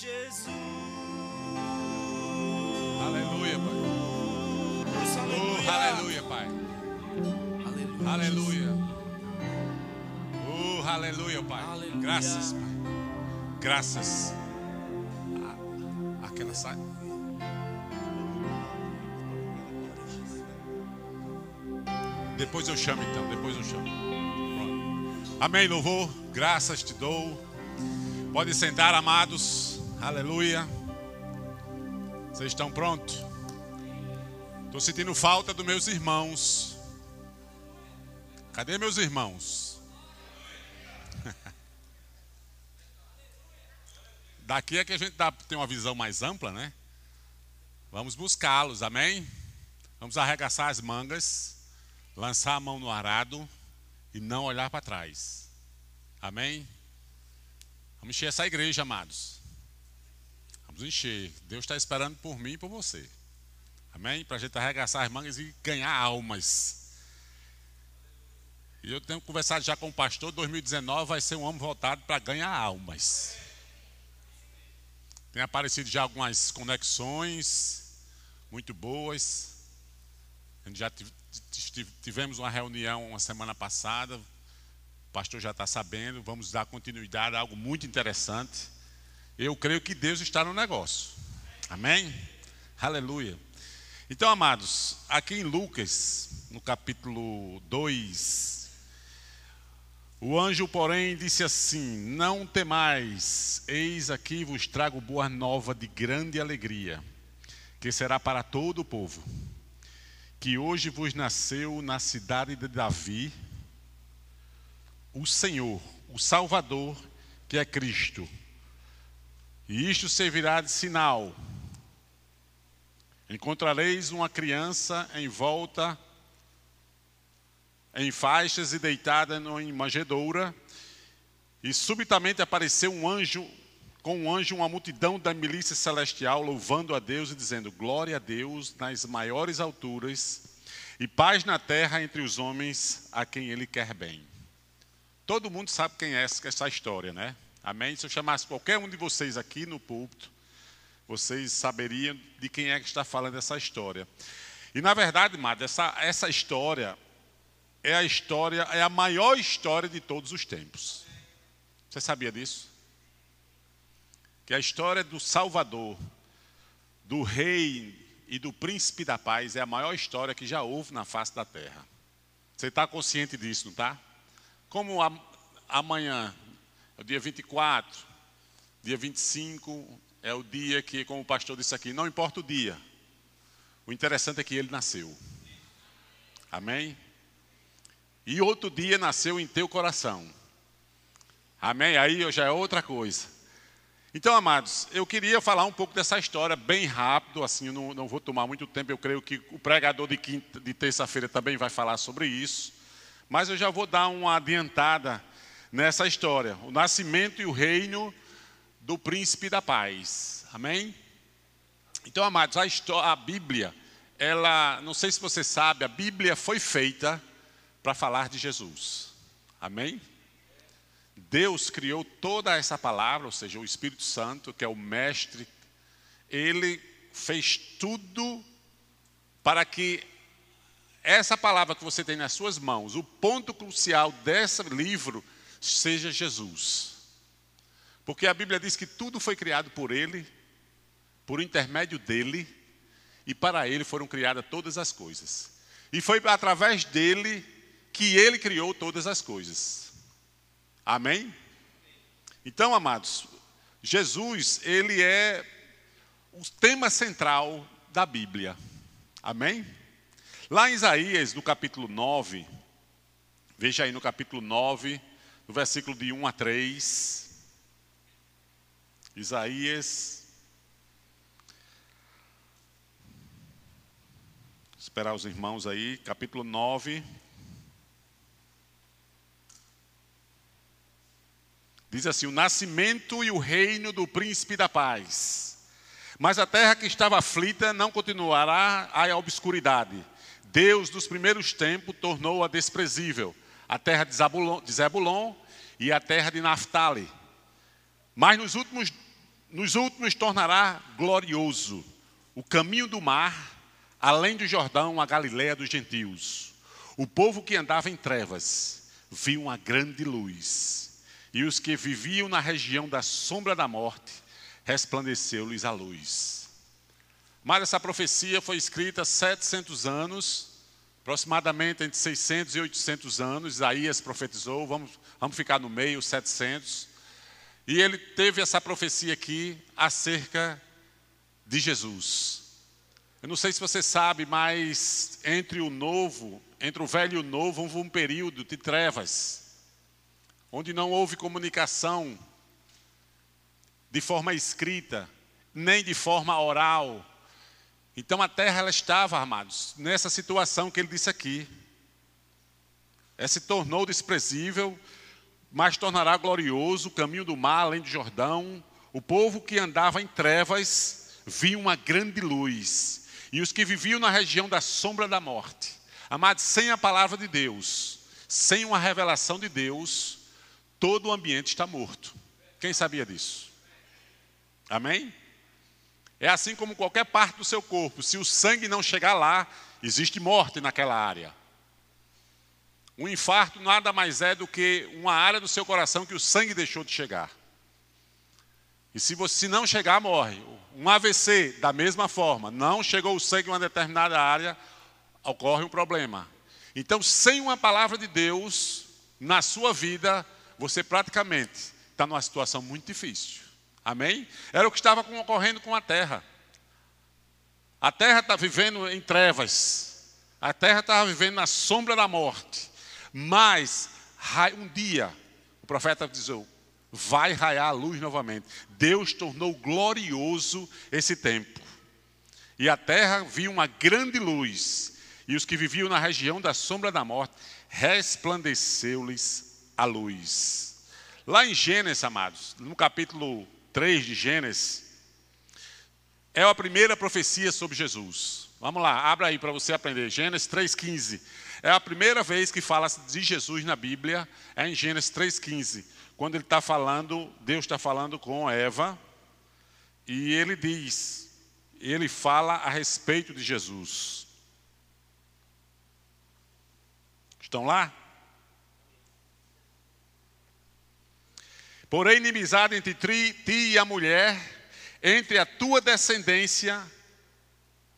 Jesus. Aleluia, Pai. Oh, aleluia, Pai. Aleluia. Aleluia. Oh, aleluia, Pai. Aleluia. Graças, Pai. Graças. Ah, Aquela sai. Depois eu chamo então, depois eu chamo. Pronto. Amém, louvor. Graças te dou. Pode sentar, amados. Aleluia. Vocês estão prontos? Estou sentindo falta dos meus irmãos. Cadê meus irmãos? Daqui é que a gente dá, tem uma visão mais ampla, né? Vamos buscá-los, amém? Vamos arregaçar as mangas, lançar a mão no arado e não olhar para trás. Amém? Vamos encher essa igreja, amados. Vamos encher. Deus está esperando por mim e por você. Amém? Para a gente arregaçar as mangas e ganhar almas. E eu tenho conversado já com o pastor, 2019 vai ser um ano voltado para ganhar almas. Tem aparecido já algumas conexões muito boas. A gente já tive- tive- tivemos uma reunião uma semana passada. O pastor já está sabendo. Vamos dar continuidade a algo muito interessante. Eu creio que Deus está no negócio. Amém? Aleluia. Então, amados, aqui em Lucas, no capítulo 2, o anjo, porém, disse assim: Não temais, eis aqui vos trago boa nova de grande alegria, que será para todo o povo. Que hoje vos nasceu na cidade de Davi o Senhor, o Salvador, que é Cristo. E isto servirá de sinal. Encontrareis uma criança em volta em faixas e deitada em manjedoura, e subitamente apareceu um anjo, com um anjo, uma multidão da milícia celestial, louvando a Deus e dizendo: Glória a Deus nas maiores alturas, e paz na terra entre os homens a quem Ele quer bem. Todo mundo sabe quem é essa, história, né? Amém? Se eu chamasse qualquer um de vocês aqui no púlpito, vocês saberiam de quem é que está falando essa história. E na verdade, Mado, essa, essa história é a história, é a maior história de todos os tempos. Você sabia disso? Que a história do Salvador, do Rei e do Príncipe da Paz é a maior história que já houve na face da Terra. Você está consciente disso, não está? Como amanhã, o dia 24, dia 25, é o dia que, como o pastor disse aqui, não importa o dia. O interessante é que ele nasceu. Amém? E outro dia nasceu em teu coração. Amém? Aí já é outra coisa. Então, amados, eu queria falar um pouco dessa história bem rápido, assim, não, não vou tomar muito tempo, eu creio que o pregador de, de terça-feira também vai falar sobre isso. Mas eu já vou dar uma adiantada nessa história. O nascimento e o reino do príncipe da paz. Amém? Então, amados, a, histó- a Bíblia, ela, não sei se você sabe, a Bíblia foi feita para falar de Jesus. Amém? Deus criou toda essa palavra, ou seja, o Espírito Santo, que é o mestre, ele fez tudo para que essa palavra que você tem nas suas mãos, o ponto crucial desse livro, seja Jesus. Porque a Bíblia diz que tudo foi criado por ele, por intermédio dele, e para ele foram criadas todas as coisas. E foi através dele que ele criou todas as coisas. Amém? Então, amados, Jesus, ele é o tema central da Bíblia. Amém? Lá em Isaías, no capítulo 9, veja aí no capítulo 9, no versículo de 1 a 3. Isaías. Esperar os irmãos aí, capítulo 9. Diz assim: o nascimento e o reino do príncipe da paz. Mas a terra que estava aflita não continuará à obscuridade. Deus, dos primeiros tempos, tornou-a desprezível. A terra de Zabulon, de Zebulon e a terra de Naphtali. Mas nos últimos nos últimos tornará glorioso o caminho do mar, além do Jordão, a Galiléia dos gentios. O povo que andava em trevas viu uma grande luz, e os que viviam na região da sombra da morte, resplandeceu-lhes a luz. Mas essa profecia foi escrita há 700 anos, aproximadamente entre 600 e 800 anos. Isaías profetizou, vamos, vamos ficar no meio, 700. E ele teve essa profecia aqui acerca de Jesus. Eu não sei se você sabe, mas entre o novo, entre o velho e o novo, houve um período de trevas, onde não houve comunicação de forma escrita, nem de forma oral. Então a terra ela estava, amados, nessa situação que ele disse aqui. Ela se tornou desprezível, mas tornará glorioso o caminho do mar além do Jordão. O povo que andava em trevas viu uma grande luz. E os que viviam na região da sombra da morte, amados, sem a palavra de Deus, sem uma revelação de Deus, todo o ambiente está morto. Quem sabia disso? Amém? É assim como qualquer parte do seu corpo, se o sangue não chegar lá, existe morte naquela área. Um infarto nada mais é do que uma área do seu coração que o sangue deixou de chegar. E se você não chegar, morre. Um AVC, da mesma forma, não chegou o sangue em uma determinada área, ocorre um problema. Então, sem uma palavra de Deus na sua vida, você praticamente está numa situação muito difícil. Amém? Era o que estava ocorrendo com a terra. A terra está vivendo em trevas. A terra estava vivendo na sombra da morte. Mas, um dia, o profeta dizou: vai raiar a luz novamente. Deus tornou glorioso esse tempo. E a terra viu uma grande luz, e os que viviam na região da sombra da morte, resplandeceu-lhes a luz. Lá em Gênesis, amados, no capítulo 3 de Gênesis, é a primeira profecia sobre Jesus. Vamos lá, abra aí para você aprender. Gênesis 3,15. É a primeira vez que fala de Jesus na Bíblia, é em Gênesis 3,15 quando ele está falando, Deus está falando com Eva, e ele diz, ele fala a respeito de Jesus. Estão lá? Porém, inimizade entre ti e a mulher, entre a tua descendência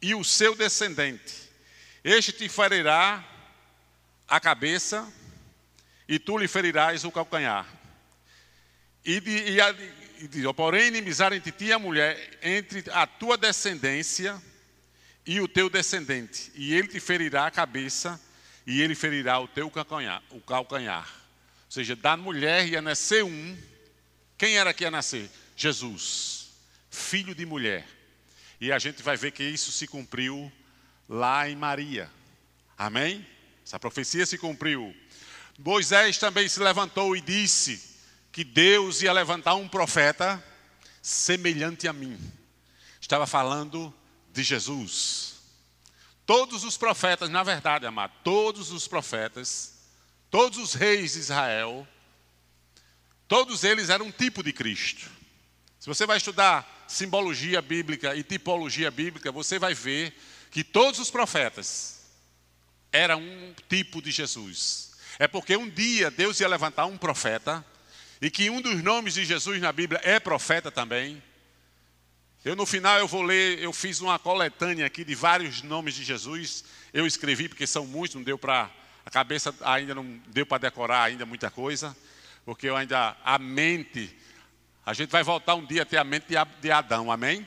e o seu descendente. Este te ferirá a cabeça, e tu lhe ferirás o calcanhar. E, de, e, a, e de, porém, inimizar entre ti e a mulher, entre a tua descendência e o teu descendente, e ele te ferirá a cabeça, e ele ferirá o teu calcanhar. O calcanhar. Ou seja, da mulher ia nascer um. Quem era que ia nascer? Jesus, filho de mulher. E a gente vai ver que isso se cumpriu lá em Maria. Amém? Essa profecia se cumpriu. Moisés também se levantou e disse: que Deus ia levantar um profeta semelhante a mim. Estava falando de Jesus. Todos os profetas, na verdade, amado, todos os profetas, todos os reis de Israel, todos eles eram um tipo de Cristo. Se você vai estudar simbologia bíblica e tipologia bíblica, você vai ver que todos os profetas eram um tipo de Jesus. É porque um dia Deus ia levantar um profeta e que um dos nomes de Jesus na Bíblia é profeta também. Eu no final eu vou ler, eu fiz uma coletânea aqui de vários nomes de Jesus. Eu escrevi porque são muitos, não deu para a cabeça ainda não deu para decorar ainda muita coisa, porque eu ainda a mente a gente vai voltar um dia a ter a mente de Adão, amém?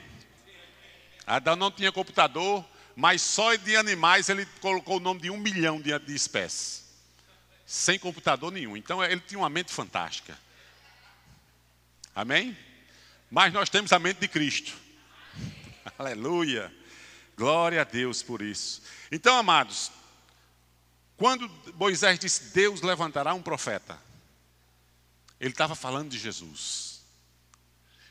Adão não tinha computador, mas só de animais ele colocou o nome de um milhão de, de espécies, sem computador nenhum. Então ele tinha uma mente fantástica. Amém? Mas nós temos a mente de Cristo. Aleluia. Glória a Deus por isso. Então, amados, quando Moisés disse Deus levantará um profeta, ele estava falando de Jesus.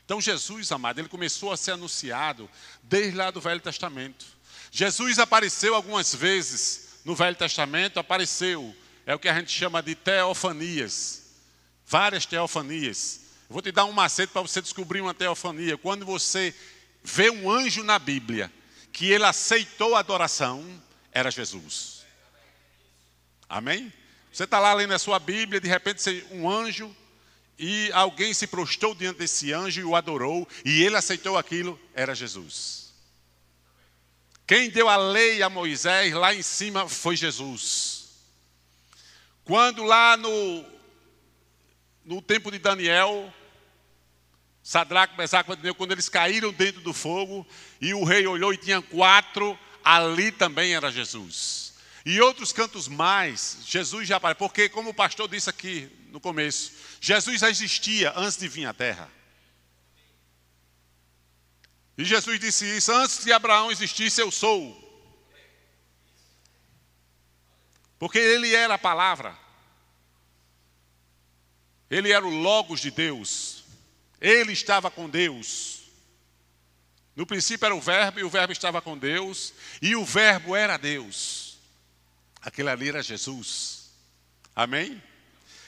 Então, Jesus, amado, ele começou a ser anunciado desde lá do Velho Testamento. Jesus apareceu algumas vezes no Velho Testamento, apareceu, é o que a gente chama de teofanias, várias teofanias. Vou te dar um macete para você descobrir uma teofania. Quando você vê um anjo na Bíblia que ele aceitou a adoração, era Jesus. Amém? Você está lá lendo a sua Bíblia, de repente um anjo e alguém se prostrou diante desse anjo e o adorou, e ele aceitou aquilo, era Jesus. Quem deu a lei a Moisés lá em cima foi Jesus. Quando lá no, no tempo de Daniel, Sadraque, Mesaque e quando eles caíram dentro do fogo, e o rei olhou e tinha quatro, ali também era Jesus. E outros cantos mais, Jesus já apareceu, porque como o pastor disse aqui no começo, Jesus já existia antes de vir à terra. E Jesus disse isso: antes de Abraão existisse, eu sou. Porque ele era a palavra. Ele era o Logos de Deus. Ele estava com Deus. No princípio era o Verbo, e o Verbo estava com Deus, e o Verbo era Deus. Aquele ali era Jesus. Amém?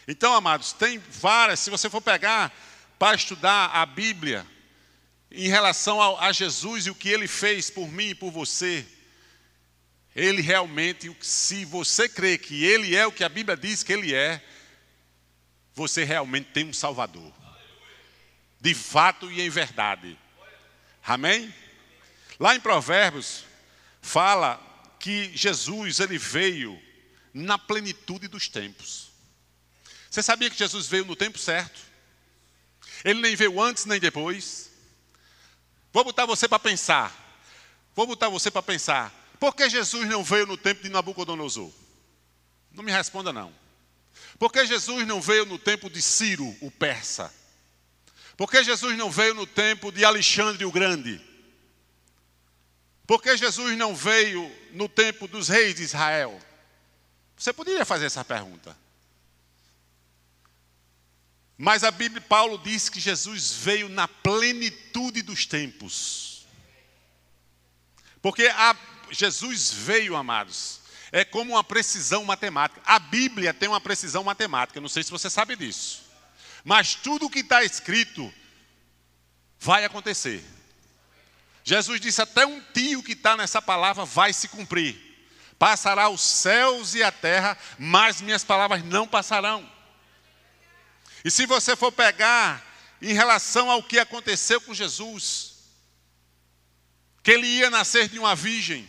Então, amados, tem várias, se você for pegar para estudar a Bíblia, em relação a, Jesus e o que ele fez por mim e por você, ele realmente, se você crê que ele é o que a Bíblia diz que ele é, você realmente tem um Salvador. De fato e em verdade. Amém? Lá em Provérbios, fala que Jesus ele veio na plenitude dos tempos. Você sabia que Jesus veio no tempo certo? Ele nem veio antes nem depois. Vou botar você para pensar. Vou botar você para pensar. Por que Jesus não veio no tempo de Nabucodonosor? Não me responda não. Por que Jesus não veio no tempo de Ciro, o persa? Por que Jesus não veio no tempo de Alexandre o Grande? Por que Jesus não veio no tempo dos reis de Israel? Você poderia fazer essa pergunta. Mas a Bíblia, Paulo diz que Jesus veio na plenitude dos tempos. Porque a, Jesus veio, amados, é como uma precisão matemática. A Bíblia tem uma precisão matemática, não sei se você sabe disso. Mas tudo o que está escrito vai acontecer. Jesus disse: até um tio que está nessa palavra vai se cumprir. Passará os céus e a terra, mas minhas palavras não passarão. E se você for pegar em relação ao que aconteceu com Jesus, que ele ia nascer de uma virgem,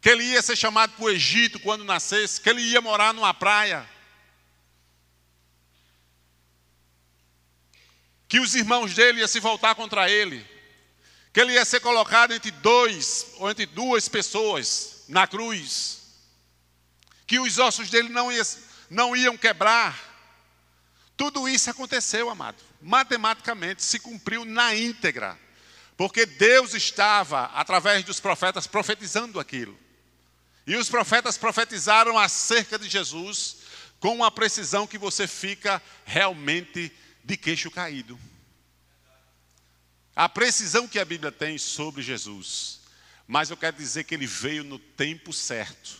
que ele ia ser chamado para o Egito quando nascesse, que ele ia morar numa praia, que os irmãos dele iam se voltar contra ele, que ele ia ser colocado entre dois ou entre duas pessoas na cruz, que os ossos dele não, ia, não iam quebrar, tudo isso aconteceu, amado. Matematicamente se cumpriu na íntegra. Porque Deus estava, através dos profetas, profetizando aquilo. E os profetas profetizaram acerca de Jesus com uma precisão que você fica realmente de queixo caído. A precisão que a Bíblia tem sobre Jesus. Mas eu quero dizer que ele veio no tempo certo.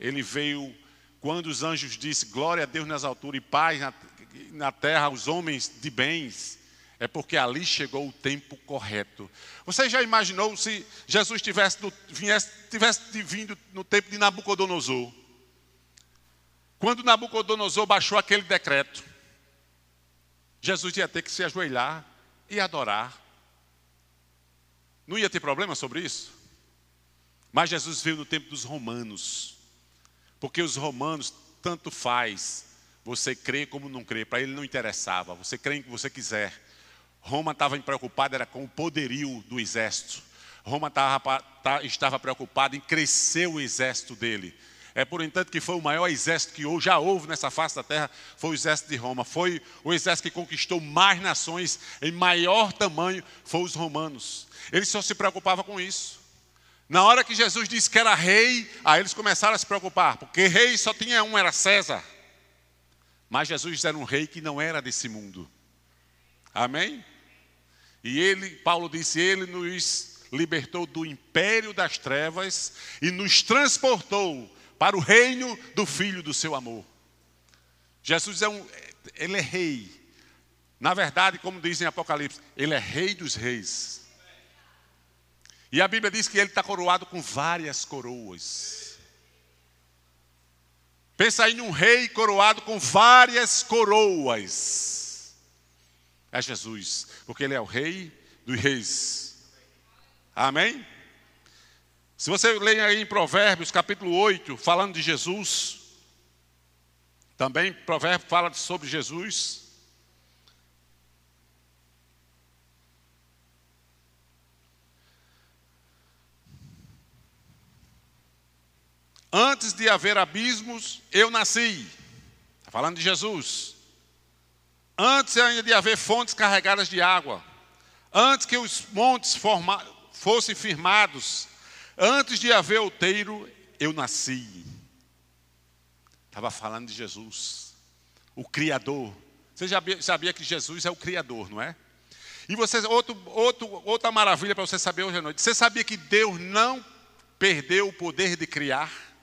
Ele veio quando os anjos disseram glória a Deus nas alturas e paz na, na terra aos homens de bens, é porque ali chegou o tempo correto. Você já imaginou se Jesus tivesse, viesse, tivesse vindo no tempo de Nabucodonosor? Quando Nabucodonosor baixou aquele decreto, Jesus ia ter que se ajoelhar e adorar. Não ia ter problema sobre isso? Mas Jesus veio no tempo dos romanos. Porque os romanos tanto faz você crê como não crê, para ele não interessava. Você crê em que você quiser. Roma estava preocupada era com o poderio do exército. Roma estava, tá, estava preocupada em crescer o exército dele. É por entanto que foi o maior exército que já houve nessa face da terra, foi o exército de Roma. Foi o exército que conquistou mais nações em maior tamanho, foi os romanos. Eles só se preocupavam com isso. Na hora que Jesus disse que era rei, aí eles começaram a se preocupar, porque rei só tinha um, era César. Mas Jesus era um rei que não era desse mundo. Amém? E ele, Paulo disse, ele nos libertou do império das trevas e nos transportou para o reino do filho do seu amor. Jesus é um ele é rei, Na verdade, como diz em Apocalipse, ele é rei dos reis. E a Bíblia diz que ele está coroado com várias coroas. Pensa aí num rei coroado com várias coroas. É Jesus, porque ele é o rei dos reis. Amém? Se você ler aí em Provérbios capítulo 8, falando de Jesus, também Provérbios fala sobre Jesus. Antes de haver abismos, eu nasci. Está falando de Jesus. Antes ainda de haver fontes carregadas de água. Antes que os montes forma, fossem firmados. Antes de haver outeiro, eu nasci. Estava falando de Jesus, o Criador. Você já sabia que Jesus é o Criador, não é? E você, outro, outro, outra maravilha para você saber hoje à noite. Você sabia que Deus não perdeu o poder de criar?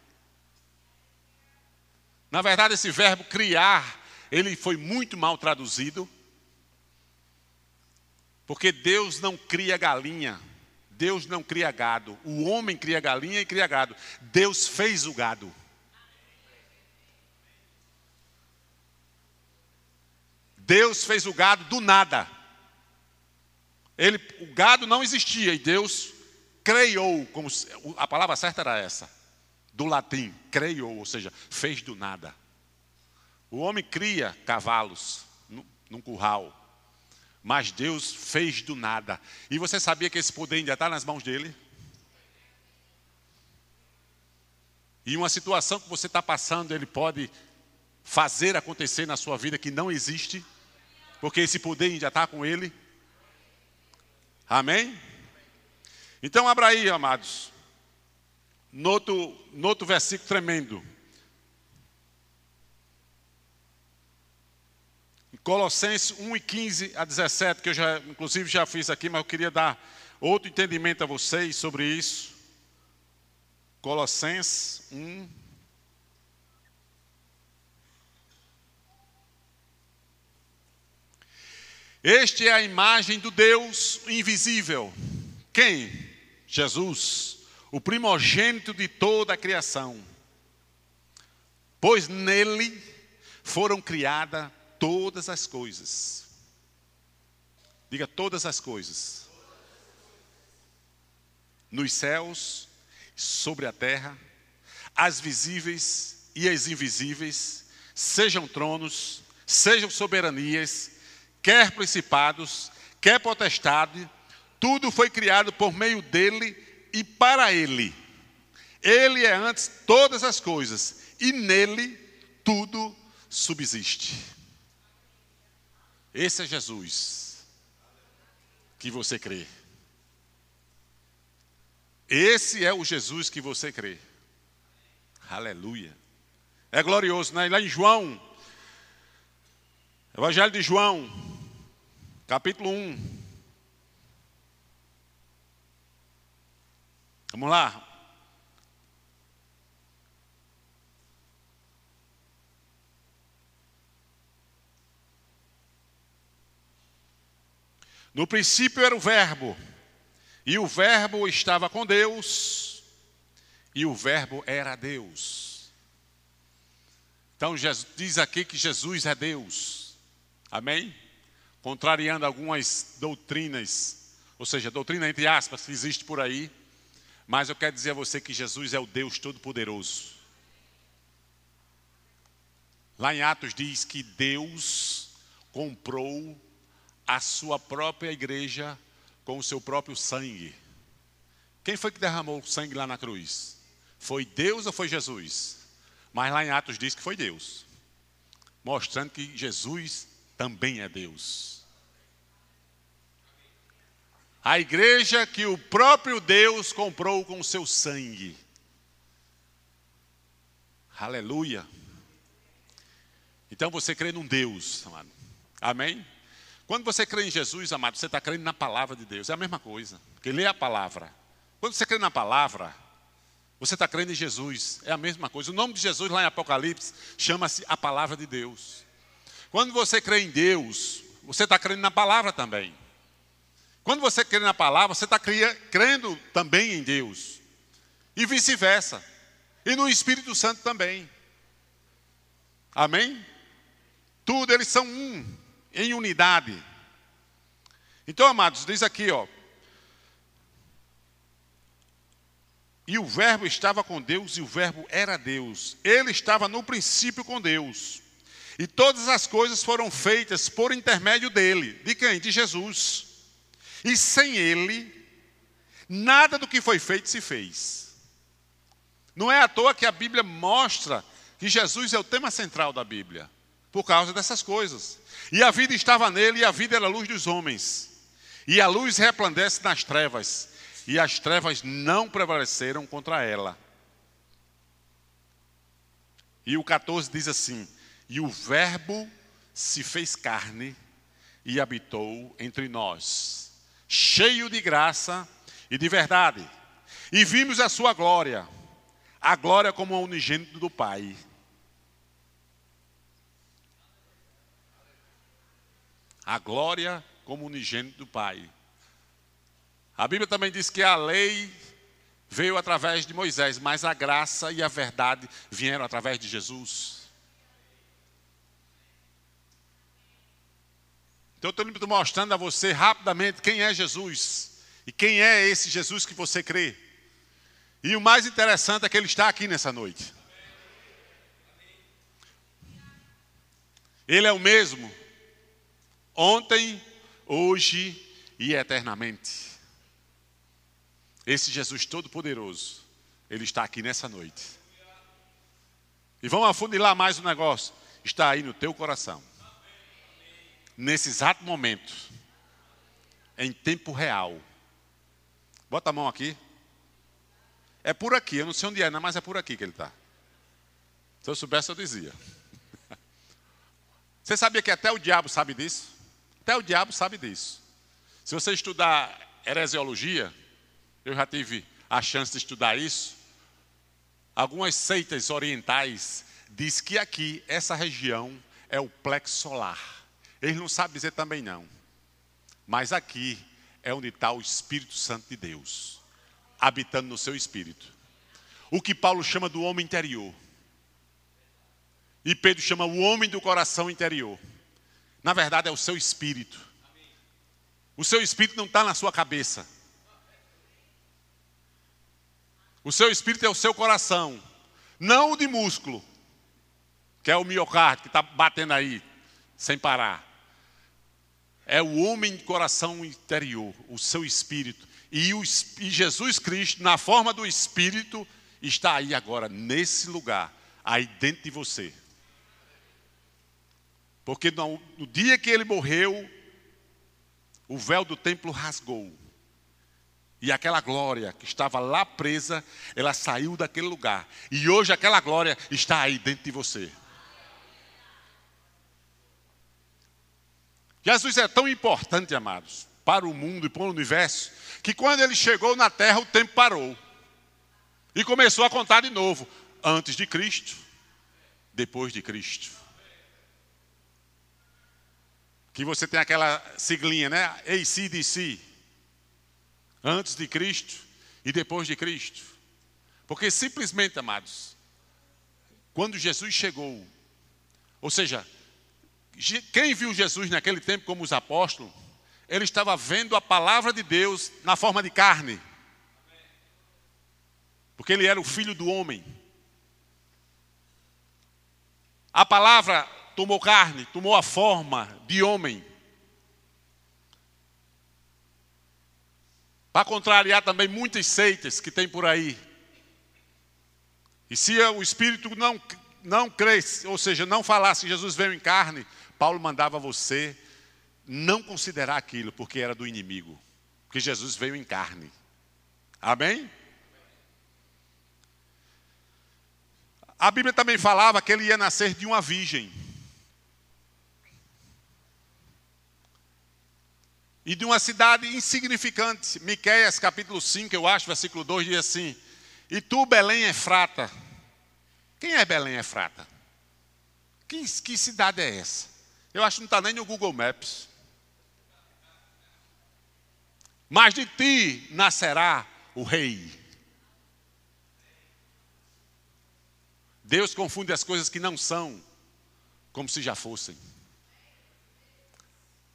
Na verdade, esse verbo criar, ele foi muito mal traduzido. Porque Deus não cria galinha, Deus não cria gado. O homem cria galinha e cria gado. Deus fez o gado. Deus fez o gado do nada. Ele, o gado não existia e Deus criou, como a palavra certa era essa do latim, criou, ou seja, fez do nada. O homem cria cavalos num curral, mas Deus fez do nada. E você sabia que esse poder ainda está nas mãos dele? E uma situação que você está passando, ele pode fazer acontecer na sua vida que não existe, porque esse poder ainda está com ele. Amém? Então, abra aí, amados, no outro, no outro versículo tremendo. Colossenses 1 e 15 a 17, que eu já, inclusive, já fiz aqui, mas eu queria dar outro entendimento a vocês sobre isso. Colossenses 1. Este é a imagem do Deus invisível. Quem? Jesus o primogênito de toda a criação. Pois nele foram criadas todas as coisas. Diga todas as coisas. Nos céus, sobre a terra, as visíveis e as invisíveis, sejam tronos, sejam soberanias, quer principados, quer potestade, tudo foi criado por meio dele e para Ele. Ele é antes todas as coisas e nele tudo subsiste. Esse é Jesus que você crê. Esse é o Jesus que você crê. Aleluia. É glorioso, né? Lá em João, Evangelho de João, capítulo 1. Vamos lá. No princípio era o Verbo, e o Verbo estava com Deus, e o Verbo era Deus. Então diz aqui que Jesus é Deus, amém? Contrariando algumas doutrinas, ou seja, doutrina entre aspas que existe por aí, mas eu quero dizer a você que Jesus é o Deus Todo-Poderoso. Lá em Atos diz que Deus comprou a sua própria igreja com o seu próprio sangue. Quem foi que derramou o sangue lá na cruz? Foi Deus ou foi Jesus? Mas lá em Atos diz que foi Deus, mostrando que Jesus também é Deus. A igreja que o próprio Deus comprou com o seu sangue. Aleluia. Então você crê num Deus, amado. Amém? Quando você crê em Jesus, amado, você está crendo na palavra de Deus. É a mesma coisa. Porque lê a palavra. Quando você crê na palavra, você está crendo em Jesus. É a mesma coisa. O nome de Jesus lá em Apocalipse chama-se a palavra de Deus. Quando você crê em Deus, você está crendo na palavra também. Quando você crê na palavra, você está crendo também em Deus. E vice-versa. E no Espírito Santo também. Amém? Tudo, eles são um, em unidade. Então, amados, diz aqui, ó. E o Verbo estava com Deus, e o Verbo era Deus. Ele estava no princípio com Deus. E todas as coisas foram feitas por intermédio dele. De quem? De Jesus. E sem ele, nada do que foi feito se fez. Não é à toa que a Bíblia mostra que Jesus é o tema central da Bíblia, por causa dessas coisas. E a vida estava nele, e a vida era a luz dos homens. E a luz resplandece nas trevas, e as trevas não prevaleceram contra ela. E o 14 diz assim: E o Verbo se fez carne e habitou entre nós cheio de graça e de verdade. E vimos a sua glória, a glória como unigênito do Pai. A glória como unigênito do Pai. A Bíblia também diz que a lei veio através de Moisés, mas a graça e a verdade vieram através de Jesus. Então eu estou mostrando a você rapidamente quem é Jesus e quem é esse Jesus que você crê. E o mais interessante é que ele está aqui nessa noite. Ele é o mesmo ontem, hoje e eternamente. Esse Jesus Todo-Poderoso, ele está aqui nessa noite. E vamos afunilar mais um negócio. Está aí no teu coração nesse exato momento, em tempo real. Bota a mão aqui. É por aqui, eu não sei onde é, mas é por aqui que ele está. Se eu soubesse, eu dizia. Você sabia que até o diabo sabe disso? Até o diabo sabe disso. Se você estudar heresiologia, eu já tive a chance de estudar isso. Algumas seitas orientais diz que aqui, essa região, é o plexo solar. Eles não sabem dizer também não. Mas aqui é onde está o Espírito Santo de Deus, habitando no seu espírito. O que Paulo chama do homem interior. E Pedro chama o homem do coração interior. Na verdade, é o seu espírito. O seu espírito não está na sua cabeça. O seu espírito é o seu coração, não o de músculo, que é o miocárdio que está batendo aí, sem parar é o homem de coração interior, o seu espírito. E, o, e Jesus Cristo, na forma do Espírito, está aí agora, nesse lugar, aí dentro de você. Porque no, no dia que ele morreu, o véu do templo rasgou. E aquela glória que estava lá presa, ela saiu daquele lugar. E hoje aquela glória está aí dentro de você. Jesus é tão importante, amados, para o mundo e para o universo, que quando ele chegou na terra, o tempo parou. E começou a contar de novo. Antes de Cristo, depois de Cristo. Que você tem aquela siglinha, né? ACDC. Antes de Cristo e depois de Cristo. Porque simplesmente, amados, quando Jesus chegou, ou seja, quem viu Jesus naquele tempo como os apóstolos, ele estava vendo a palavra de Deus na forma de carne. Porque ele era o filho do homem. A palavra tomou carne, tomou a forma de homem. Para contrariar também muitas seitas que tem por aí. E se o Espírito não, não cresce, ou seja, não falasse que Jesus veio em carne, Paulo mandava você não considerar aquilo, porque era do inimigo. Porque Jesus veio em carne. Amém? A Bíblia também falava que ele ia nascer de uma virgem. E de uma cidade insignificante. Miqueias capítulo 5, eu acho, versículo 2 diz assim: E tu, Belém Efrata. Quem é Belém Efrata? Que, que cidade é essa? Eu acho que não está nem no Google Maps. Mas de ti nascerá o rei. Deus confunde as coisas que não são, como se já fossem.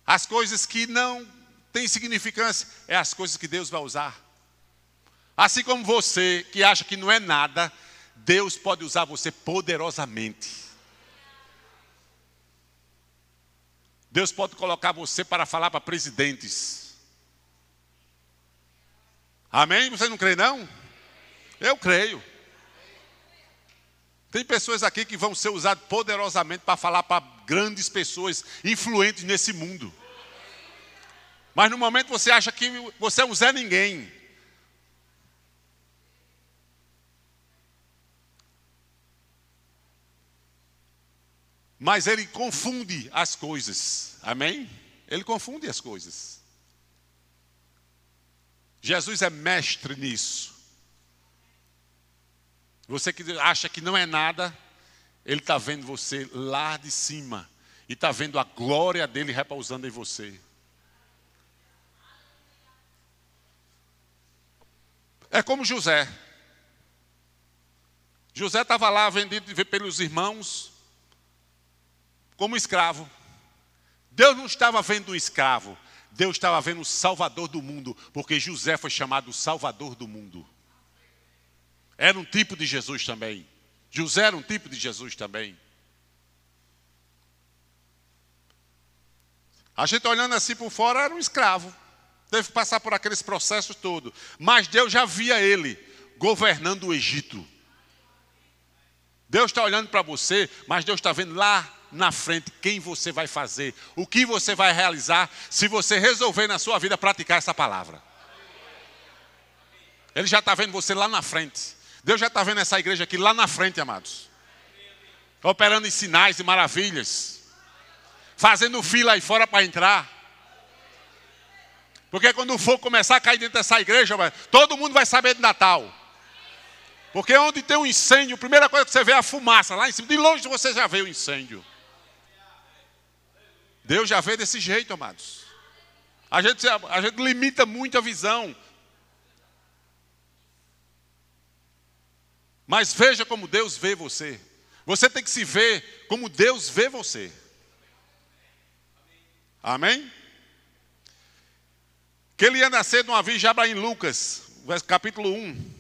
As coisas que não têm significância, é as coisas que Deus vai usar. Assim como você, que acha que não é nada, Deus pode usar você poderosamente. Deus pode colocar você para falar para presidentes. Amém? Você não crê, não? Eu creio. Tem pessoas aqui que vão ser usadas poderosamente para falar para grandes pessoas influentes nesse mundo. Mas no momento você acha que você é um Zé Ninguém. Mas ele confunde as coisas. Amém? Ele confunde as coisas. Jesus é mestre nisso. Você que acha que não é nada, ele está vendo você lá de cima e está vendo a glória dele repousando em você. É como José. José estava lá vendido pelos irmãos, como escravo. Deus não estava vendo um escravo, Deus estava vendo o Salvador do mundo, porque José foi chamado Salvador do mundo. Era um tipo de Jesus também. José era um tipo de Jesus também. A gente olhando assim por fora era um escravo. Teve que passar por aqueles processos todos. Mas Deus já via ele governando o Egito. Deus está olhando para você, mas Deus está vendo lá na frente quem você vai fazer, o que você vai realizar, se você resolver na sua vida praticar essa palavra. Ele já está vendo você lá na frente. Deus já está vendo essa igreja aqui lá na frente, amados. Operando em sinais e maravilhas. Fazendo fila aí fora para entrar. Porque quando for começar a cair dentro dessa igreja, todo mundo vai saber de Natal. Porque onde tem um incêndio, a primeira coisa que você vê é a fumaça. Lá em cima, de longe você já vê o incêndio. Deus já vê desse jeito, amados. A gente, a gente limita muito a visão. Mas veja como Deus vê você. Você tem que se ver como Deus vê você. Amém? Que ele ia nascer de uma virgem em Lucas, capítulo 1.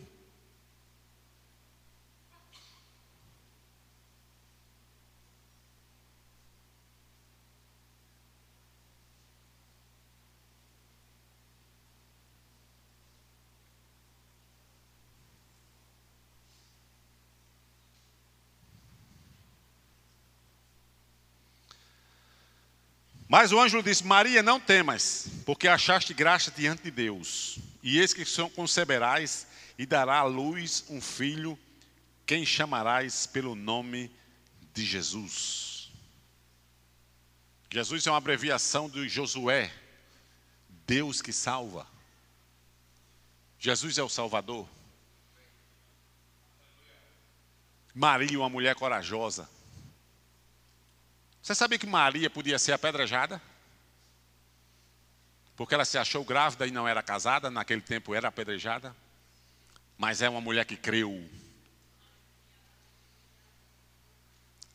Mas o anjo disse: Maria, não temas, porque achaste graça diante de Deus. E eis que conceberás e dará à luz um filho, quem chamarás pelo nome de Jesus. Jesus é uma abreviação de Josué, Deus que salva. Jesus é o Salvador. Maria, uma mulher corajosa. Você sabia que Maria podia ser apedrejada? Porque ela se achou grávida e não era casada, naquele tempo era apedrejada. Mas é uma mulher que creu.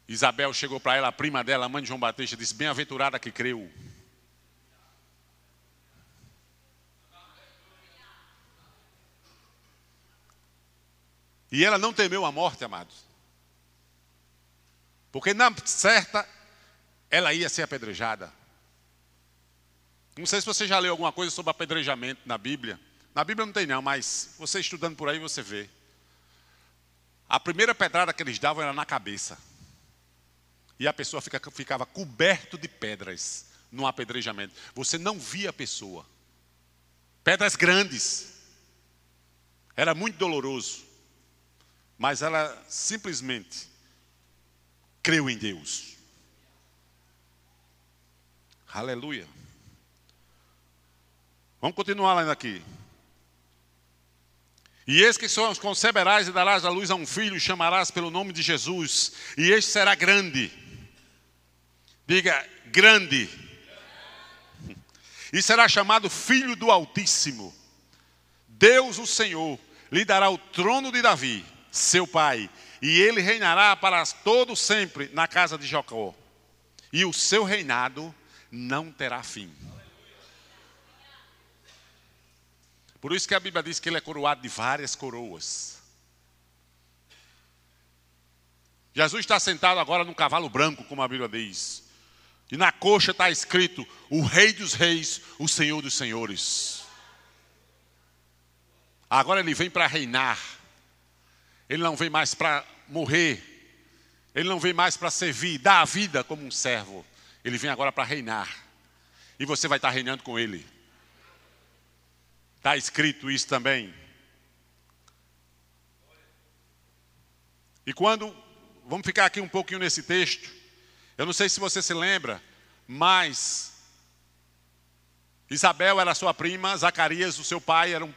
Isabel chegou para ela, a prima dela, a mãe de João Batista, disse: Bem-aventurada que creu. E ela não temeu a morte, amados. Porque na certa ela ia ser apedrejada. Não sei se você já leu alguma coisa sobre apedrejamento na Bíblia. Na Bíblia não tem não, mas você estudando por aí você vê. A primeira pedrada que eles davam era na cabeça. E a pessoa fica, ficava coberto de pedras no apedrejamento. Você não via a pessoa. Pedras grandes. Era muito doloroso. Mas ela simplesmente creu em Deus. Aleluia. Vamos continuar lendo aqui. E eis que só conceberás e darás a luz a um filho, e chamarás pelo nome de Jesus, e este será grande. Diga, grande. e será chamado Filho do Altíssimo. Deus, o Senhor, lhe dará o trono de Davi, seu pai, e ele reinará para todo sempre na casa de Jacó. E o seu reinado não terá fim. Por isso que a Bíblia diz que ele é coroado de várias coroas. Jesus está sentado agora num cavalo branco, como a Bíblia diz. E na coxa está escrito: o Rei dos Reis, o Senhor dos Senhores. Agora ele vem para reinar. Ele não vem mais para morrer. Ele não vem mais para servir, dar a vida como um servo. Ele vem agora para reinar. E você vai estar reinando com ele. Está escrito isso também. E quando, vamos ficar aqui um pouquinho nesse texto. Eu não sei se você se lembra, mas Isabel era sua prima, Zacarias, o seu pai, era um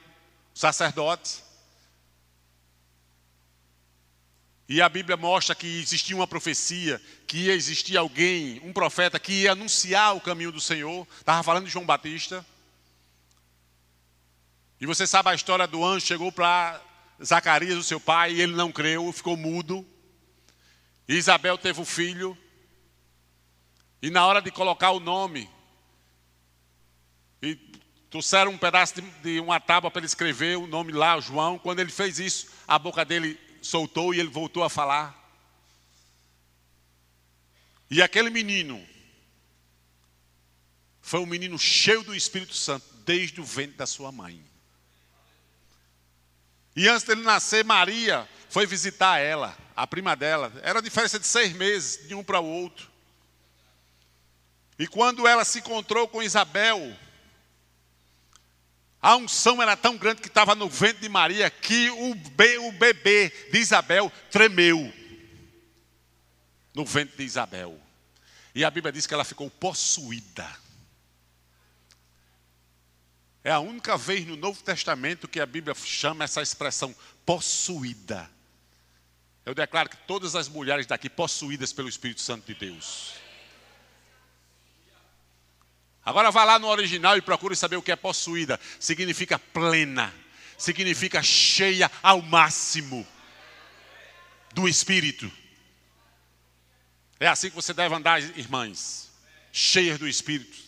sacerdote. E a Bíblia mostra que existia uma profecia, que ia existir alguém, um profeta, que ia anunciar o caminho do Senhor. Estava falando de João Batista. E você sabe a história do anjo, chegou para Zacarias, o seu pai, e ele não creu, ficou mudo. E Isabel teve o filho. E na hora de colocar o nome, e trouxeram um pedaço de, de uma tábua para ele escrever o nome lá, João. Quando ele fez isso, a boca dele soltou e ele voltou a falar. E aquele menino foi um menino cheio do Espírito Santo desde o ventre da sua mãe. E antes dele nascer, Maria foi visitar ela, a prima dela. Era a diferença de seis meses de um para o outro. E quando ela se encontrou com Isabel, a unção era tão grande que estava no ventre de Maria que o, bebê de Isabel tremeu no ventre de Isabel. E a Bíblia diz que ela ficou possuída. É a única vez no Novo Testamento que a Bíblia chama essa expressão possuída. Eu declaro que todas as mulheres daqui possuídas pelo Espírito Santo de Deus. Agora vá lá no original e procure saber o que é possuída. Significa plena, significa cheia ao máximo do Espírito. É assim que você deve andar, irmãs, cheias do Espírito.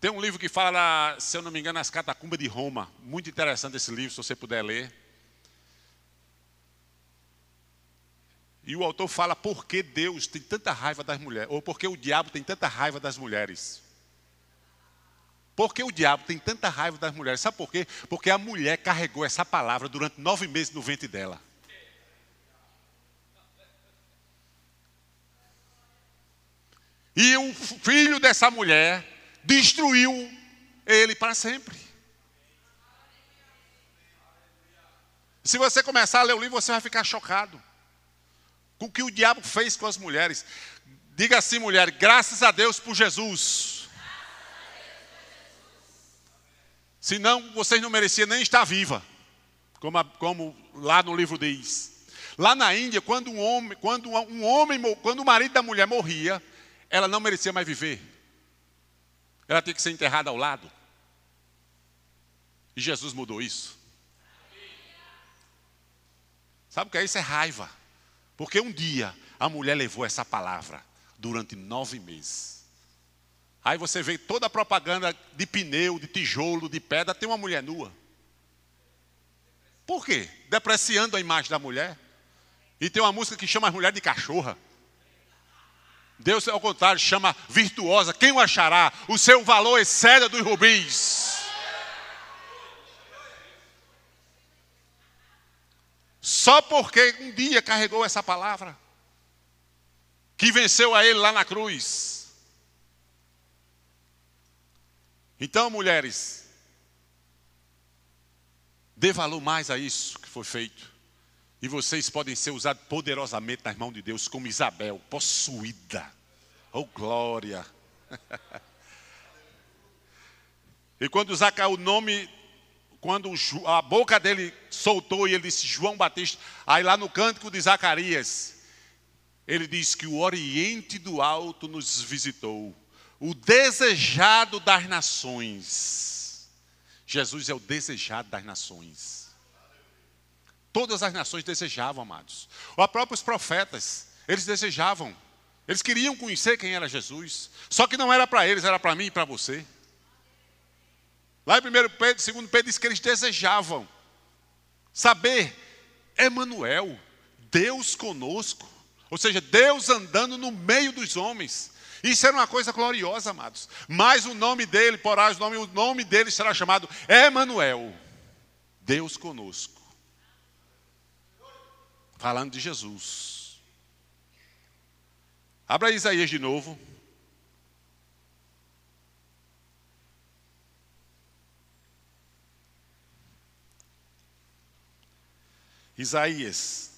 Tem um livro que fala, se eu não me engano, as catacumbas de Roma. Muito interessante esse livro, se você puder ler. E o autor fala por que Deus tem tanta raiva das mulheres, ou por que o diabo tem tanta raiva das mulheres. Por que o diabo tem tanta raiva das mulheres? Sabe por quê? Porque a mulher carregou essa palavra durante nove meses no ventre dela. E o filho dessa mulher destruiu ele para sempre. Se você começar a ler o livro, você vai ficar chocado com o que o diabo fez com as mulheres. Diga assim, mulher, graças a Deus por Jesus. Senão vocês não mereciam nem estar viva, como, a, como lá no livro diz. Lá na Índia, quando um homem, quando um homem, quando o marido da mulher morria, ela não merecia mais viver. Ela tinha que ser enterrada ao lado. E Jesus mudou isso. Sabe o que é isso? É raiva. Porque um dia a mulher levou essa palavra durante nove meses. Aí você vê toda a propaganda de pneu, de tijolo, de pedra, tem uma mulher nua. Por quê? Depreciando a imagem da mulher. E tem uma música que chama as mulheres de cachorra. Deus, ao contrário, chama virtuosa. Quem o achará? O seu valor excede dos rubins. Só porque um dia carregou essa palavra, que venceu a ele lá na cruz. Então, mulheres, dê valor mais a isso que foi feito. E vocês podem ser usados poderosamente nas mãos de Deus, como Isabel, possuída. Oh, glória! e quando Zaca, o nome quando a boca dele soltou e ele disse João Batista, aí lá no cântico de Zacarias, ele diz que o oriente do alto nos visitou, o desejado das nações. Jesus é o desejado das nações. Todas as nações desejavam, amados. Os próprios profetas, eles desejavam. Eles queriam conhecer quem era Jesus. Só que não era para eles, era para mim e para você. Lá em 1 Pedro, 2 Pedro diz que eles desejavam saber Emanuel, Deus conosco. Ou seja, Deus andando no meio dos homens. Isso era uma coisa gloriosa, amados. Mas o nome dele, porá o nome, o nome dele será chamado Emanuel. Deus conosco. Falando de Jesus. Abra Isaías de novo. Isaías.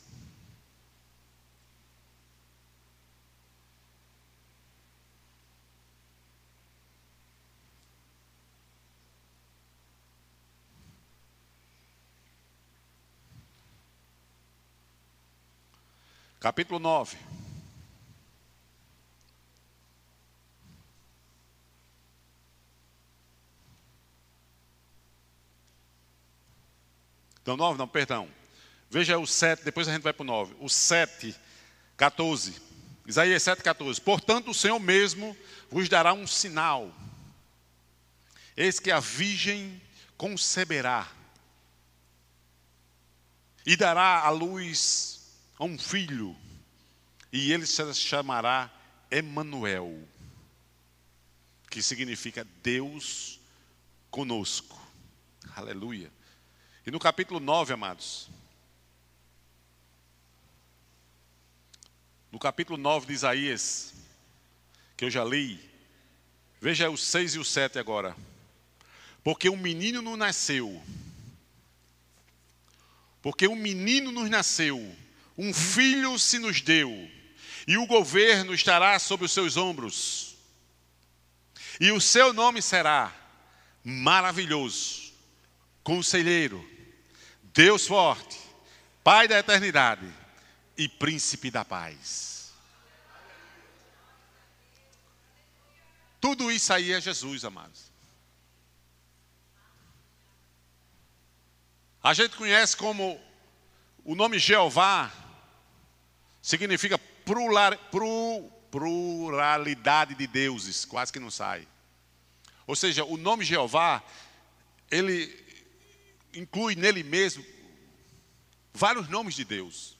Capítulo 9. Então, 9, não, perdão. Veja o 7, depois a gente vai para o 9. O 7, 14. Isaías 7, 14. Portanto, o Senhor mesmo vos dará um sinal. Eis que a virgem conceberá e dará à luz a um filho, e ele se chamará Emanuel, que significa Deus conosco. Aleluia. E no capítulo 9, amados, no capítulo 9 de Isaías, que eu já li, veja os 6 e o 7 agora. Porque um menino nos nasceu, porque um menino nos nasceu, um filho se nos deu, e o governo estará sobre os seus ombros, e o seu nome será maravilhoso, conselheiro, Deus forte, Pai da eternidade e príncipe da paz. Tudo isso aí é Jesus, amados. A gente conhece como o nome Jeová significa pluralidade de deuses, quase que não sai. Ou seja, o nome Jeová, ele inclui nele mesmo vários nomes de Deus.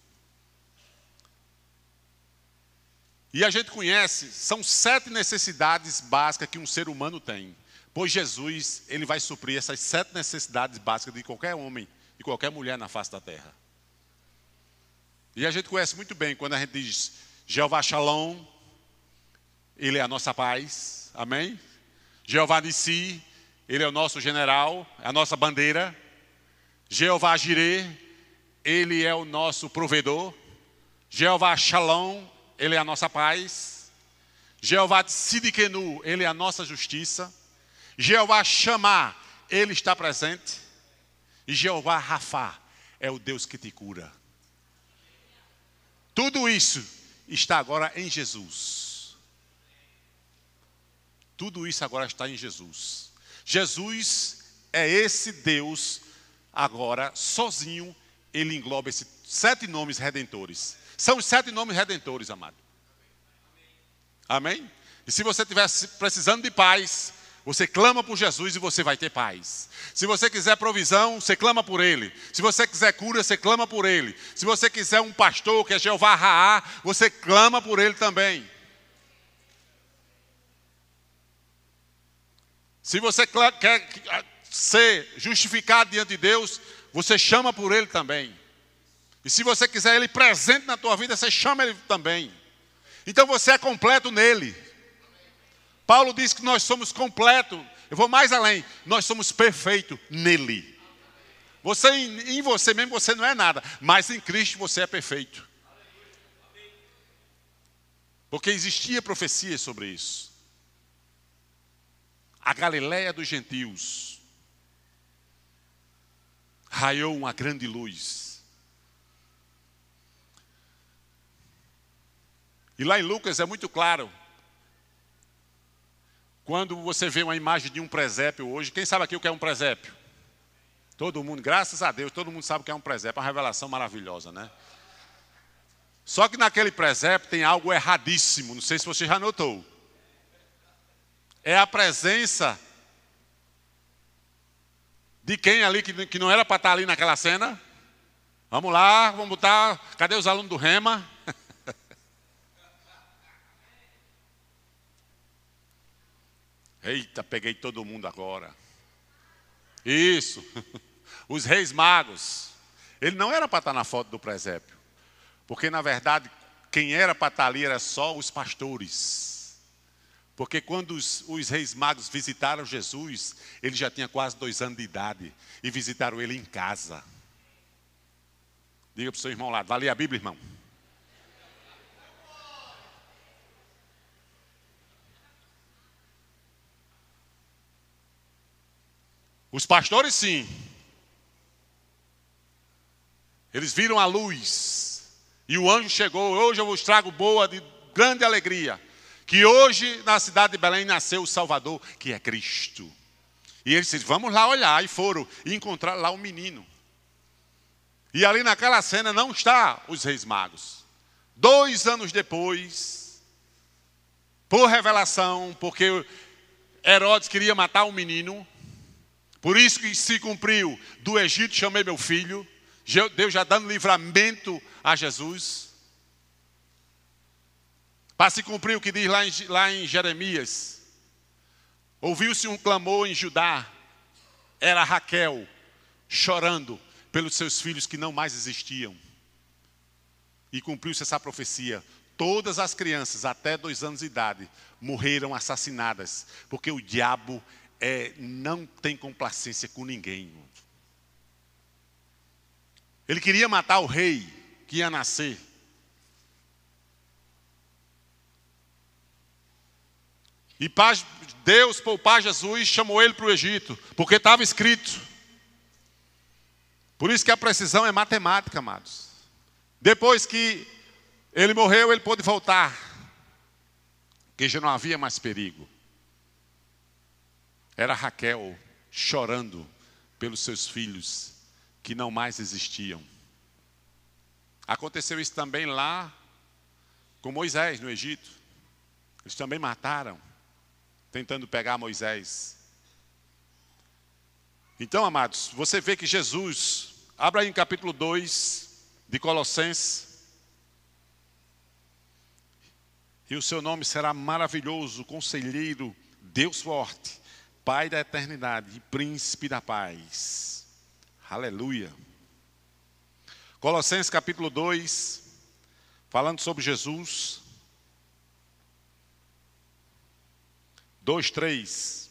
E a gente conhece, são sete necessidades básicas que um ser humano tem. Pois Jesus, ele vai suprir essas sete necessidades básicas de qualquer homem e qualquer mulher na face da terra. E a gente conhece muito bem quando a gente diz Jeová Shalom, ele é a nossa paz, amém? Jeová Nissi, ele é o nosso general, é a nossa bandeira. Jeová Jireh, ele é o nosso provedor. Jeová Shalom, ele é a nossa paz. Jeová Sidikenu, ele é a nossa justiça. Jeová Chamar, ele está presente. E Jeová Rafá é o Deus que te cura. Tudo isso está agora em Jesus. Tudo isso agora está em Jesus. Jesus é esse Deus agora sozinho, ele engloba esses sete nomes redentores. São os sete nomes redentores, amado. Amém? E se você estiver precisando de paz, você clama por Jesus e você vai ter paz. Se você quiser provisão, você clama por Ele. Se você quiser cura, você clama por Ele. Se você quiser um pastor que é Jeová Raá, você clama por Ele também. Se você quer ser justificado diante de Deus, você chama por Ele também. E se você quiser Ele presente na tua vida, você chama Ele também. Então você é completo nele. Paulo diz que nós somos completos. Eu vou mais além. Nós somos perfeitos nele. Você em, você mesmo você não é nada, mas em Cristo você é perfeito. Porque existia profecia sobre isso. A Galiléia dos gentios raiou uma grande luz. E lá em Lucas é muito claro Quando você vê uma imagem de um presépio hoje, quem sabe aqui o que é um presépio? Todo mundo, graças a Deus, todo mundo sabe o que é um presépio, é uma revelação maravilhosa, né? Só que naquele presépio tem algo erradíssimo, não sei se você já notou. É a presença de quem ali que, que não era para estar ali naquela cena? Vamos lá, vamos botar. Cadê os alunos do Rema? Eita, peguei todo mundo agora. Isso. Os reis magos. Ele não era para estar na foto do presépio. Porque, na verdade, quem era para estar ali era só os pastores. Porque quando os, os, reis magos visitaram Jesus, ele já tinha quase dois anos de idade. E visitaram ele em casa. Diga para o seu irmão lá, vale a Bíblia, irmão? Os pastores, sim. Eles viram a luz. E o anjo chegou. Hoje eu vos trago boa de grande alegria. Que hoje na cidade de Belém nasceu o Salvador, que é Cristo. E eles disseram: Vamos lá olhar. E foram e encontraram lá o um menino. E ali naquela cena não está os reis magos. Dois anos depois, por revelação, porque Herodes queria matar o um menino, por isso que se cumpriu, do Egito chamei meu filho, Deus já dando livramento a Jesus. Para se cumprir o que diz lá em, lá em Jeremias. Ouviu-se um clamor em Judá, era Raquel chorando pelos seus filhos que não mais existiam. E cumpriu-se essa profecia. Todas as crianças até dois anos de idade morreram assassinadas, porque o diabo é, não tem complacência com ninguém. Ele queria matar o rei que ia nascer. E Deus, poupar Jesus, chamou ele para o Egito, porque estava escrito. Por isso que a precisão é matemática, amados. Depois que ele morreu, ele pôde voltar, porque já não havia mais perigo. Era Raquel chorando pelos seus filhos que não mais existiam. Aconteceu isso também lá com Moisés no Egito. Eles também mataram, tentando pegar Moisés. Então, amados, você vê que Jesus, abra aí em capítulo 2 de Colossenses, e o seu nome será maravilhoso, conselheiro, Deus forte, Pai da eternidade e príncipe da paz. Aleluia. Colossenses capítulo 2, falando sobre Jesus. 2, 3.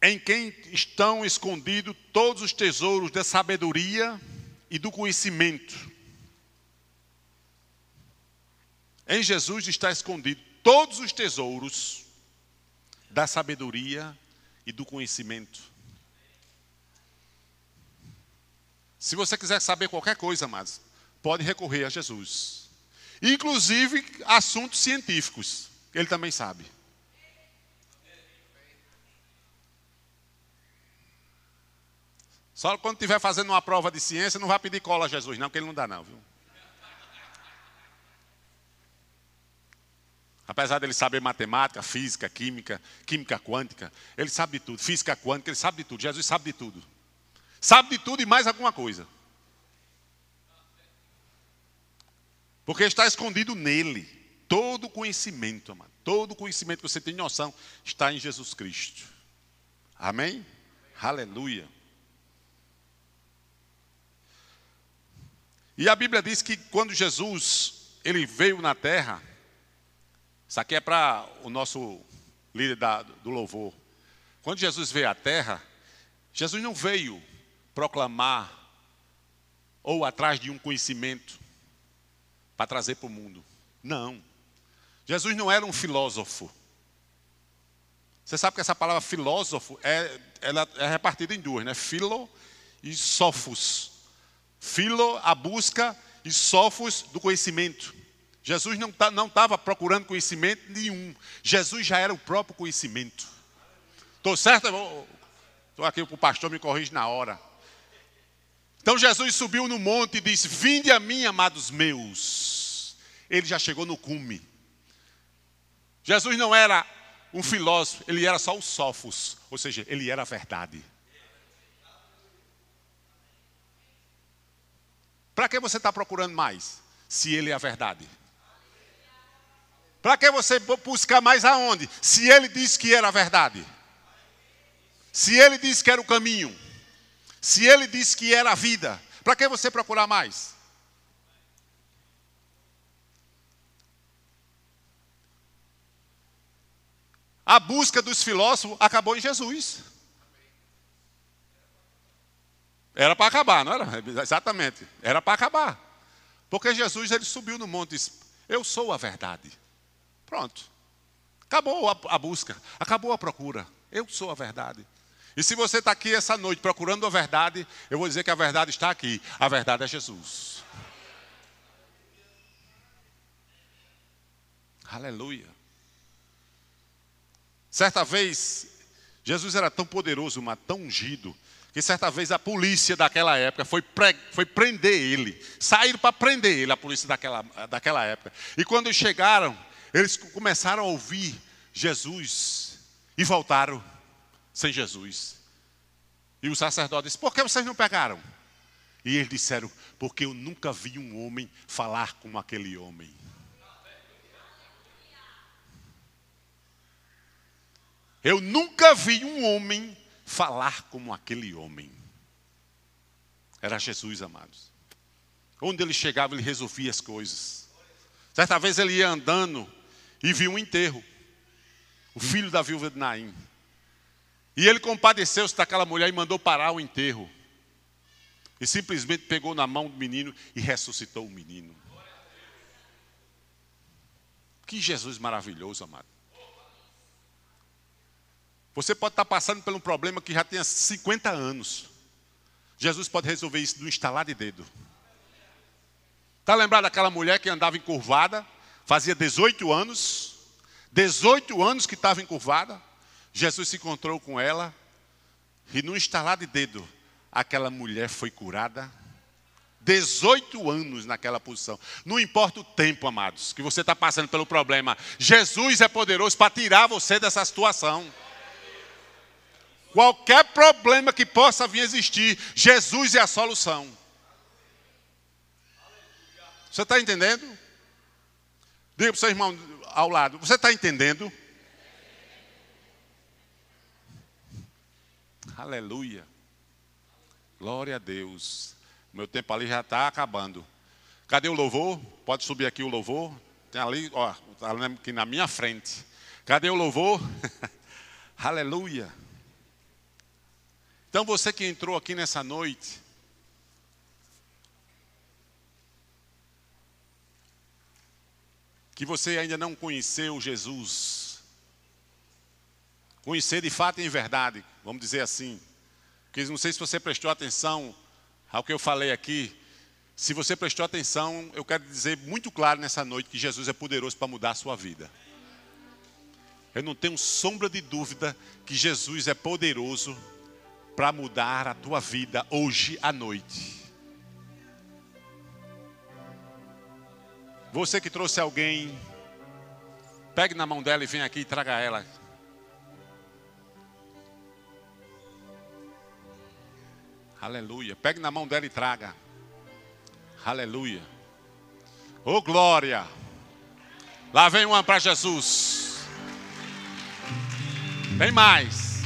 Em quem estão escondidos todos os tesouros da sabedoria e do conhecimento. Em Jesus está escondido todos os tesouros da sabedoria e do conhecimento. Se você quiser saber qualquer coisa, mas pode recorrer a Jesus. Inclusive assuntos científicos, ele também sabe. Só quando estiver fazendo uma prova de ciência, não vai pedir cola a Jesus, não, porque ele não dá, não, viu? Apesar dele saber matemática, física, química, química quântica, ele sabe de tudo. Física quântica, ele sabe de tudo. Jesus sabe de tudo. Sabe de tudo e mais alguma coisa. Porque está escondido nele todo o conhecimento, amado. Todo o conhecimento que você tem noção está em Jesus Cristo. Amém? Aleluia. E a Bíblia diz que quando Jesus ele veio na terra, isso aqui é para o nosso líder da, do louvor. Quando Jesus veio à terra, Jesus não veio proclamar ou atrás de um conhecimento para trazer para o mundo. Não. Jesus não era um filósofo. Você sabe que essa palavra filósofo é, ela é repartida em duas, né? Filo e sofos. Filo, a busca, e sofos do conhecimento. Jesus não tá, estava procurando conhecimento nenhum. Jesus já era o próprio conhecimento. Estou certo? Estou aqui para o pastor me corrige na hora. Então Jesus subiu no monte e disse: Vinde a mim, amados meus. Ele já chegou no cume. Jesus não era um filósofo, ele era só o sofos, ou seja, ele era a verdade. Para que você está procurando mais? Se ele é a verdade. Para que você buscar mais aonde? Se ele disse que era a verdade. Se ele disse que era o caminho. Se ele disse que era a vida. Para que você procurar mais? A busca dos filósofos acabou em Jesus. Era para acabar, não era? Exatamente. Era para acabar. Porque Jesus ele subiu no monte e disse: Eu sou a verdade. Pronto. Acabou a, busca, acabou a procura. Eu sou a verdade. E se você está aqui essa noite procurando a verdade, eu vou dizer que a verdade está aqui. A verdade é Jesus. Aleluia. Certa vez, Jesus era tão poderoso, mas tão ungido, que certa vez a polícia daquela época foi, pre, foi prender ele. Saíram para prender ele, a polícia daquela, daquela época. E quando chegaram, eles começaram a ouvir Jesus e voltaram sem Jesus. E o sacerdote disse: Por que vocês não pegaram? E eles disseram: Porque eu nunca vi um homem falar como aquele homem. Eu nunca vi um homem falar como aquele homem. Era Jesus, amados. Onde ele chegava, ele resolvia as coisas. Certa vez ele ia andando e viu um enterro. O filho da viúva de Naim. E ele compadeceu-se daquela mulher e mandou parar o enterro. E simplesmente pegou na mão do menino e ressuscitou o menino. Que Jesus maravilhoso, amado. Você pode estar passando por um problema que já tem 50 anos. Jesus pode resolver isso no instalar de dedo. Está lembrado daquela mulher que andava encurvada, fazia 18 anos, 18 anos que estava encurvada. Jesus se encontrou com ela e no instalar de dedo, aquela mulher foi curada. 18 anos naquela posição. Não importa o tempo, amados, que você está passando pelo problema. Jesus é poderoso para tirar você dessa situação. Qualquer problema que possa vir existir, Jesus é a solução. Você está entendendo? Diga para o seu irmão ao lado: Você está entendendo? Aleluia. Glória a Deus. Meu tempo ali já está acabando. Cadê o louvor? Pode subir aqui o louvor. Tem ali, ó, está aqui na minha frente. Cadê o louvor? Aleluia. Então você que entrou aqui nessa noite, que você ainda não conheceu Jesus, conhecer de fato e em verdade, vamos dizer assim, porque não sei se você prestou atenção ao que eu falei aqui, se você prestou atenção, eu quero dizer muito claro nessa noite que Jesus é poderoso para mudar a sua vida. Eu não tenho sombra de dúvida que Jesus é poderoso para mudar a tua vida hoje à noite. Você que trouxe alguém, pegue na mão dela e vem aqui e traga ela. Aleluia. Pegue na mão dela e traga. Aleluia. Oh glória. Lá vem uma para Jesus. Vem mais.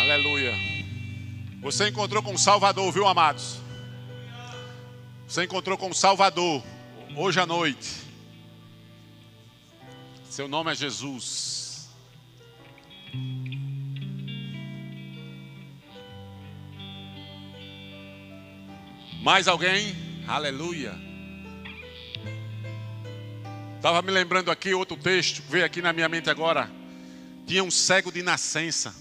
Aleluia. Você encontrou com o Salvador, viu, amados? Você encontrou com o Salvador hoje à noite. Seu nome é Jesus. Mais alguém? Aleluia. Estava me lembrando aqui outro texto, veio aqui na minha mente agora. Tinha um cego de nascença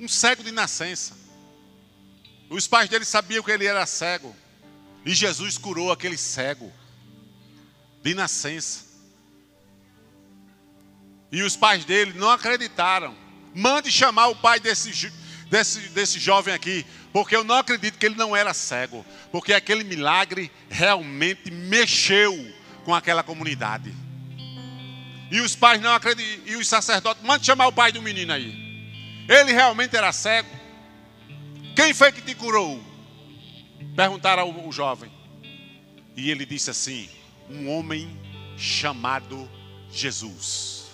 um cego de nascença. Os pais dele sabiam que ele era cego. E Jesus curou aquele cego de nascença. E os pais dele não acreditaram. Mande chamar o pai desse, desse, desse jovem aqui, porque eu não acredito que ele não era cego, porque aquele milagre realmente mexeu com aquela comunidade. E os pais não acreditam, e os sacerdotes, mande chamar o pai do menino aí. Ele realmente era cego. Quem foi que te curou? Perguntaram ao, ao jovem. E ele disse assim: Um homem chamado Jesus.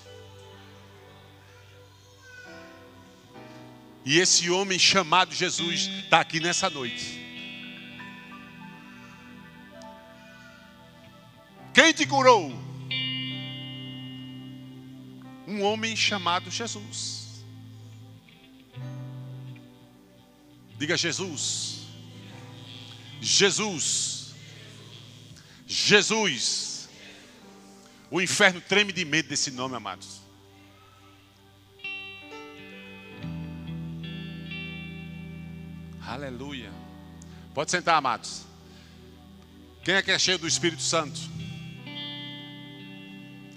E esse homem chamado Jesus está aqui nessa noite. Quem te curou? Um homem chamado Jesus. Diga Jesus. Jesus. Jesus. O inferno treme de medo desse nome, amados. Aleluia. Pode sentar, amados. Quem é que é cheio do Espírito Santo?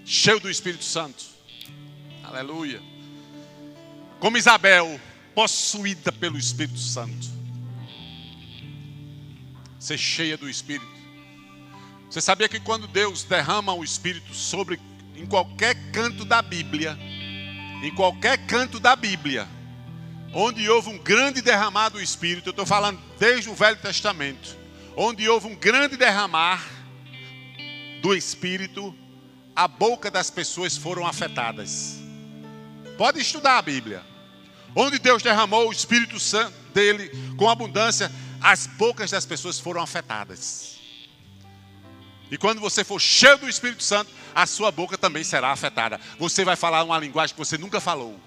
Cheio do Espírito Santo. Aleluia. Como Isabel, possuída pelo Espírito Santo. Ser cheia do Espírito. Você sabia que quando Deus derrama o Espírito sobre em qualquer canto da Bíblia, em qualquer canto da Bíblia, onde houve um grande derramar do Espírito, eu estou falando desde o Velho Testamento, onde houve um grande derramar do Espírito, a boca das pessoas foram afetadas. Pode estudar a Bíblia. Onde Deus derramou o Espírito Santo dele com abundância, as bocas das pessoas foram afetadas. E quando você for cheio do Espírito Santo, a sua boca também será afetada. Você vai falar uma linguagem que você nunca falou.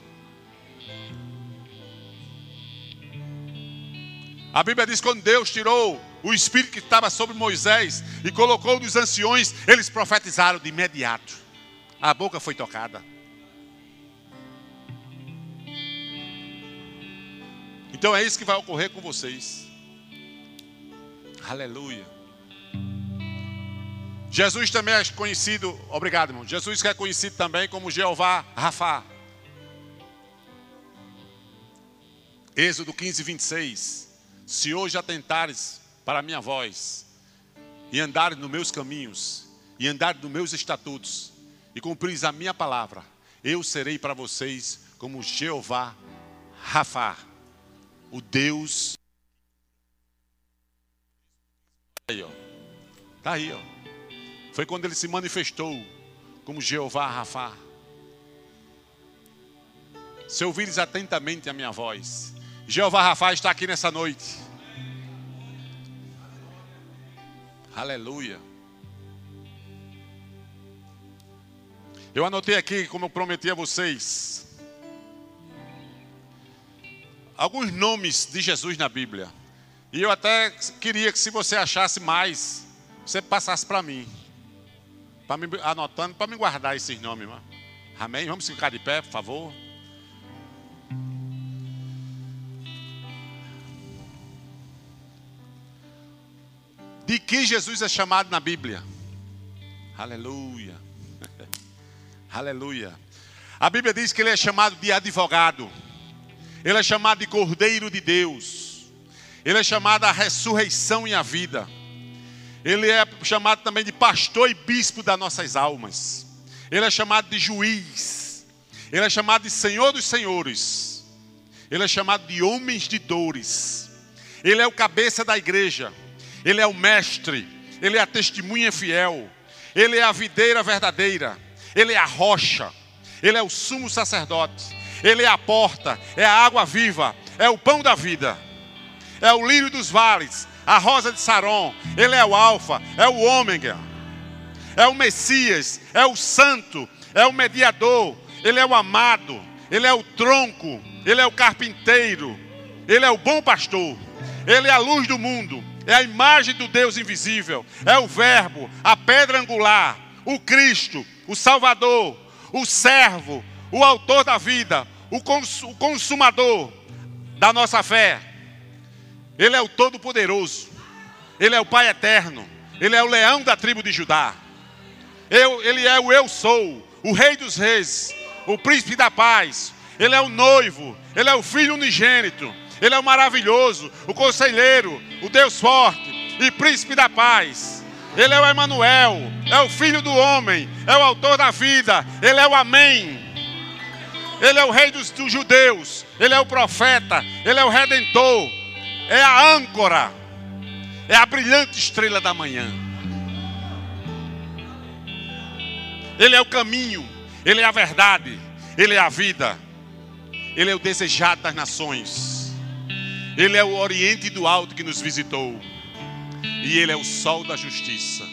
A Bíblia diz que quando Deus tirou o espírito que estava sobre Moisés e colocou nos anciões, eles profetizaram de imediato. A boca foi tocada. Então é isso que vai ocorrer com vocês. Aleluia. Jesus também é conhecido, obrigado irmão. Jesus é conhecido também como Jeová Rafa. Êxodo 15, 26. Se hoje atentares para a minha voz, e andares nos meus caminhos, e andares nos meus estatutos, e cumprires a minha palavra, eu serei para vocês como Jeová Rafa, o Deus. Aí, ó. Tá aí, ó. Foi quando ele se manifestou como Jeová Rafa. Se ouvires atentamente a minha voz, Jeová Rafa está aqui nessa noite. Aleluia. Eu anotei aqui, como eu prometi a vocês, alguns nomes de Jesus na Bíblia. E eu até queria que, se você achasse mais, você passasse para mim. Para me anotando, para me guardar esses nomes. Amém? Vamos ficar de pé, por favor. De que Jesus é chamado na Bíblia? Aleluia. Aleluia. A Bíblia diz que ele é chamado de advogado. Ele é chamado de Cordeiro de Deus. Ele é chamado a ressurreição e a vida. Ele é chamado também de pastor e bispo das nossas almas. Ele é chamado de juiz. Ele é chamado de Senhor dos senhores. Ele é chamado de homens de dores. Ele é o cabeça da igreja. Ele é o mestre, ele é a testemunha fiel, ele é a videira verdadeira, ele é a rocha, ele é o sumo sacerdote, ele é a porta, é a água viva, é o pão da vida, é o lírio dos vales, a rosa de Saron, ele é o alfa, é o ômega, é o Messias, é o santo, é o mediador, ele é o amado, ele é o tronco, ele é o carpinteiro, ele é o bom pastor, ele é a luz do mundo, é a imagem do Deus invisível, é o Verbo, a pedra angular, o Cristo, o Salvador, o servo, o autor da vida, o, cons o consumador da nossa fé. Ele é o Todo-Poderoso, Ele é o Pai eterno. Ele é o leão da tribo de Judá. Eu, ele é o eu sou, o Rei dos Reis, o Príncipe da Paz. Ele é o noivo. Ele é o Filho unigênito. Ele é o maravilhoso, o conselheiro, o Deus forte e Príncipe da Paz. Ele é o Emanuel, é o Filho do homem, é o Autor da vida. Ele é o Amém. Ele é o Rei dos, dos judeus. Ele é o profeta. Ele é o Redentor. É a âncora. É a brilhante estrela da manhã. Ele é o caminho. Ele é a verdade. Ele é a vida. Ele é o desejado das nações. Ele é o Oriente do Alto que nos visitou. E Ele é o sol da justiça.